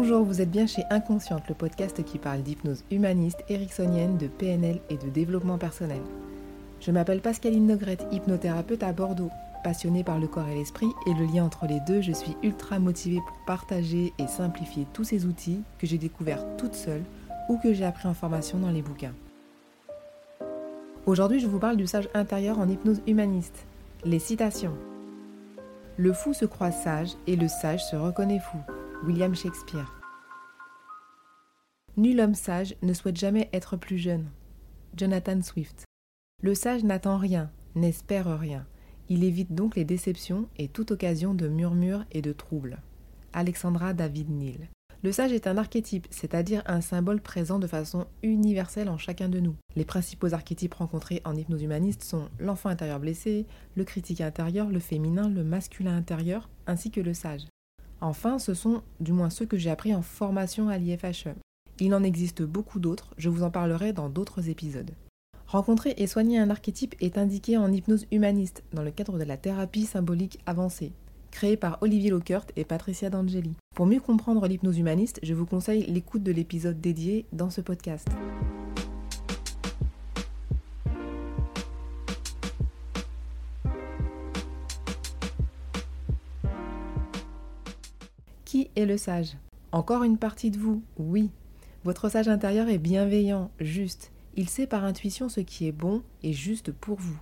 Bonjour, vous êtes bien chez Inconsciente, le podcast qui parle d'hypnose humaniste, ericksonienne, de PNL et de développement personnel. Je m'appelle Pascaline Nogrette, hypnothérapeute à Bordeaux. Passionnée par le corps et l'esprit et le lien entre les deux, je suis ultra motivée pour partager et simplifier tous ces outils que j'ai découverts toute seule ou que j'ai appris en formation dans les bouquins. Aujourd'hui, je vous parle du sage intérieur en hypnose humaniste. Les citations. Le fou se croit sage et le sage se reconnaît fou. William Shakespeare. Nul homme sage ne souhaite jamais être plus jeune. Jonathan Swift. Le sage n'attend rien, n'espère rien. Il évite donc les déceptions et toute occasion de murmures et de troubles. Alexandra David Neal. Le sage est un archétype, c'est-à-dire un symbole présent de façon universelle en chacun de nous. Les principaux archétypes rencontrés en hypnose humaniste sont l'enfant intérieur blessé, le critique intérieur, le féminin, le masculin intérieur, ainsi que le sage. Enfin, ce sont du moins ceux que j'ai appris en formation à l'IFHE. Il en existe beaucoup d'autres, je vous en parlerai dans d'autres épisodes. Rencontrer et soigner un archétype est indiqué en hypnose humaniste dans le cadre de la thérapie symbolique avancée, créée par Olivier Lockert et Patricia D'Angeli. Pour mieux comprendre l'hypnose humaniste, je vous conseille l'écoute de l'épisode dédié dans ce podcast. Qui est le sage? Encore une partie de vous, oui. Votre sage intérieur est bienveillant, juste. Il sait par intuition ce qui est bon et juste pour vous.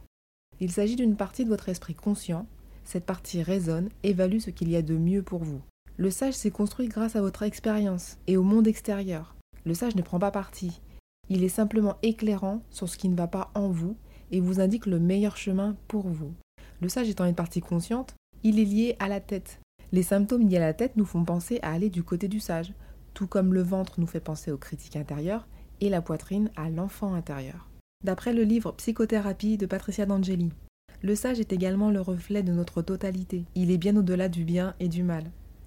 Il s'agit d'une partie de votre esprit conscient. Cette partie raisonne, évalue ce qu'il y a de mieux pour vous. Le sage s'est construit grâce à votre expérience et au monde extérieur. Le sage ne prend pas parti. Il est simplement éclairant sur ce qui ne va pas en vous et vous indique le meilleur chemin pour vous. Le sage étant une partie consciente, il est lié à la tête. Les symptômes liés à la tête nous font penser à aller du côté du sage, tout comme le ventre nous fait penser aux critiques intérieures et la poitrine à l'enfant intérieur. D'après le livre Psychothérapie de Patricia D'Angeli, le sage est également le reflet de notre totalité. Il est bien au-delà du bien et du mal.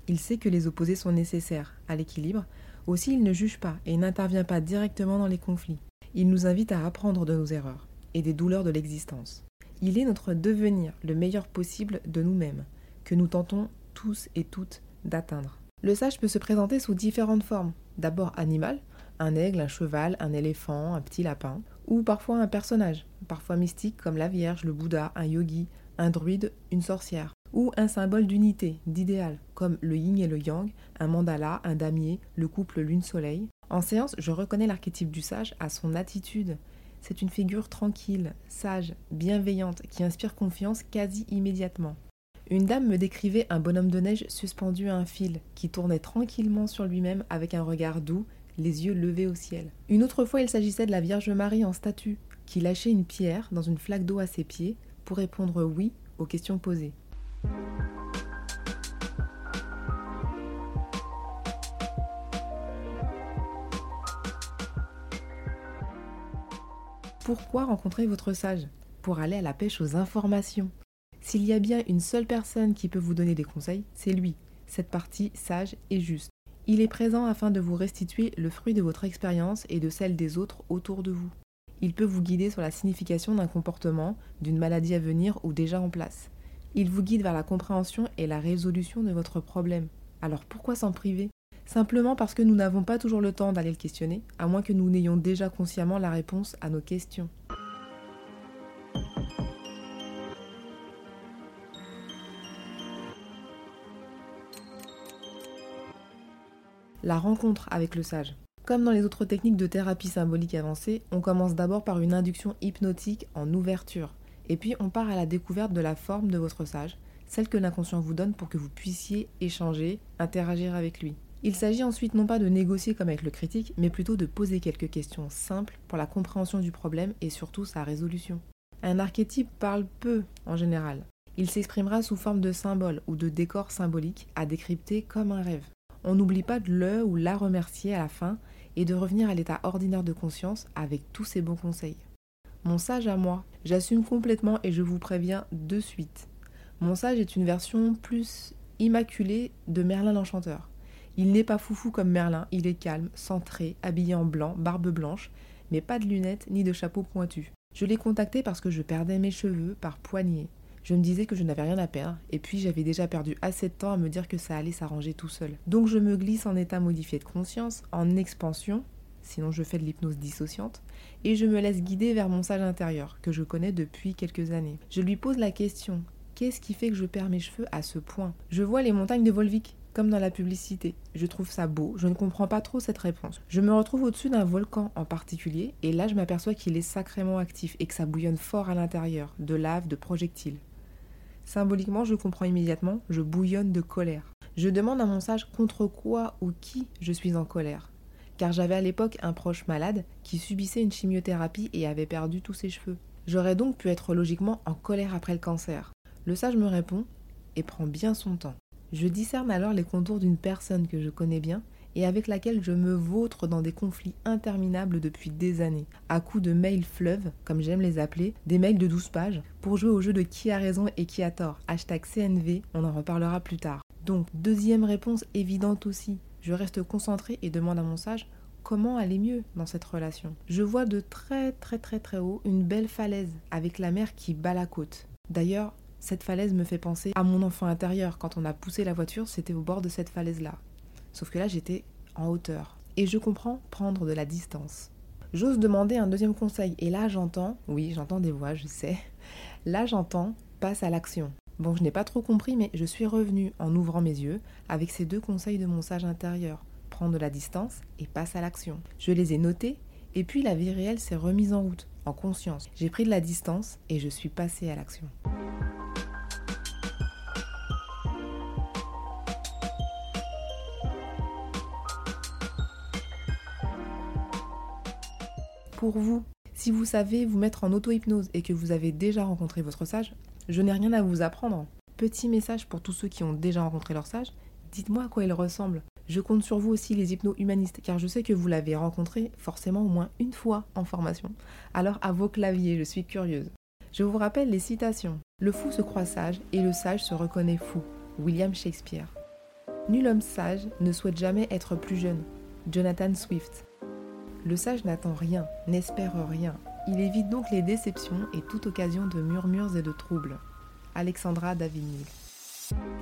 Il sait que les opposés sont nécessaires à l'équilibre. Aussi, il ne juge pas et n'intervient pas directement dans les conflits. Il nous invite à apprendre de nos erreurs et des douleurs de l'existence. Il est notre devenir le meilleur possible de nous-mêmes, que nous tentons tous et toutes d'atteindre. Le sage peut se présenter sous différentes formes. D'abord animal, un aigle, un cheval, un éléphant, un petit lapin, ou parfois un personnage, parfois mystique comme la Vierge, le Bouddha, un yogi, un druide, une sorcière, ou un symbole d'unité, d'idéal, comme le yin et le yang, un mandala, un damier, le couple lune-soleil. En séance, je reconnais l'archétype du sage à son attitude. C'est une figure tranquille, sage, bienveillante, qui inspire confiance quasi immédiatement. Une dame me décrivait un bonhomme de neige suspendu à un fil, qui tournait tranquillement sur lui-même avec un regard doux, les yeux levés au ciel. Une autre fois, il s'agissait de la Vierge Marie en statue, qui lâchait une pierre dans une flaque d'eau à ses pieds pour répondre oui aux questions posées. Pourquoi rencontrer votre sage? Pour aller à la pêche aux informations, s'il y a bien une seule personne qui peut vous donner des conseils, c'est lui, cette partie sage et juste. Il est présent afin de vous restituer le fruit de votre expérience et de celle des autres autour de vous. Il peut vous guider sur la signification d'un comportement, d'une maladie à venir ou déjà en place. Il vous guide vers la compréhension et la résolution de votre problème. Alors pourquoi s'en priver? Simplement parce que nous n'avons pas toujours le temps d'aller le questionner, à moins que nous n'ayons déjà consciemment la réponse à nos questions. La rencontre avec le sage. Comme dans les autres techniques de thérapie symbolique avancée, on commence d'abord par une induction hypnotique en ouverture, et puis on part à la découverte de la forme de votre sage, celle que l'inconscient vous donne pour que vous puissiez échanger, interagir avec lui. Il s'agit ensuite non pas de négocier comme avec le critique, mais plutôt de poser quelques questions simples pour la compréhension du problème et surtout sa résolution. Un archétype parle peu en général. Il s'exprimera sous forme de symboles ou de décors symboliques à décrypter comme un rêve on n'oublie pas de le ou la remercier à la fin et de revenir à l'état ordinaire de conscience avec tous ces bons conseils. Mon sage à moi, j'assume complètement et je vous préviens de suite. Mon sage est une version plus immaculée de Merlin l'Enchanteur. Il n'est pas foufou comme Merlin, il est calme, centré, habillé en blanc, barbe blanche, mais pas de lunettes ni de chapeau pointu. Je l'ai contacté parce que je perdais mes cheveux par poignée. Je me disais que je n'avais rien à perdre, et puis j'avais déjà perdu assez de temps à me dire que ça allait s'arranger tout seul. Donc je me glisse en état modifié de conscience, en expansion, sinon je fais de l'hypnose dissociante, et je me laisse guider vers mon sage intérieur, que je connais depuis quelques années. Je lui pose la question, qu'est-ce qui fait que je perds mes cheveux à ce point? Je vois les montagnes de Volvic, comme dans la publicité. Je trouve ça beau, je ne comprends pas trop cette réponse. Je me retrouve au-dessus d'un volcan en particulier, et là je m'aperçois qu'il est sacrément actif et que ça bouillonne fort à l'intérieur, de lave, de projectiles. Symboliquement, je comprends immédiatement, je bouillonne de colère. Je demande à mon sage contre quoi ou qui je suis en colère. Car j'avais à l'époque un proche malade qui subissait une chimiothérapie et avait perdu tous ses cheveux. J'aurais donc pu être logiquement en colère après le cancer. Le sage me répond et prend bien son temps. Je discerne alors les contours d'une personne que je connais bien et avec laquelle je me vautre dans des conflits interminables depuis des années, à coups de mails fleuves, comme j'aime les appeler, des mails de 12 pages, pour jouer au jeu de qui a raison et qui a tort. Hashtag CNV, on en reparlera plus tard. Donc, deuxième réponse évidente aussi, je reste concentrée et demande à mon sage comment aller mieux dans cette relation. Je vois de très très très très haut une belle falaise avec la mer qui bat la côte. D'ailleurs, cette falaise me fait penser à mon enfant intérieur. Quand on a poussé la voiture, c'était au bord de cette falaise-là. Sauf que là, j'étais en hauteur. Et je comprends prendre de la distance. J'ose demander un deuxième conseil. Et là, j'entends, oui, j'entends des voix, je sais. Là, j'entends, passe à l'action. Bon, je n'ai pas trop compris, mais je suis revenue en ouvrant mes yeux avec ces deux conseils de mon sage intérieur. Prendre de la distance et passe à l'action. Je les ai notés et puis la vie réelle s'est remise en route, en conscience. J'ai pris de la distance et je suis passée à l'action. Pour vous. Si vous savez vous mettre en auto-hypnose et que vous avez déjà rencontré votre sage, je n'ai rien à vous apprendre. Petit message pour tous ceux qui ont déjà rencontré leur sage, dites-moi à quoi il ressemble. Je compte sur vous aussi les hypno-humanistes, car je sais que vous l'avez rencontré forcément au moins une fois en formation. Alors à vos claviers, je suis curieuse. Je vous rappelle les citations. Le fou se croit sage et le sage se reconnaît fou. William Shakespeare. Nul homme sage ne souhaite jamais être plus jeune. Jonathan Swift. Le sage n'attend rien, n'espère rien. Il évite donc les déceptions et toute occasion de murmures et de troubles. Alexandra Davigny.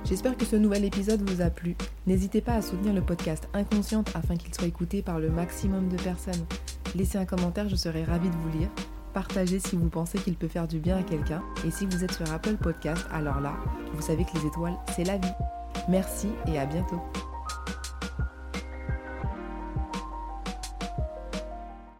J'espère que ce nouvel épisode vous a plu. N'hésitez pas à soutenir le podcast Inconsciente afin qu'il soit écouté par le maximum de personnes. Laissez un commentaire, je serai ravie de vous lire. Partagez si vous pensez qu'il peut faire du bien à quelqu'un. Et si vous êtes sur Apple Podcast, alors là, vous savez que les étoiles, c'est la vie. Merci et à bientôt.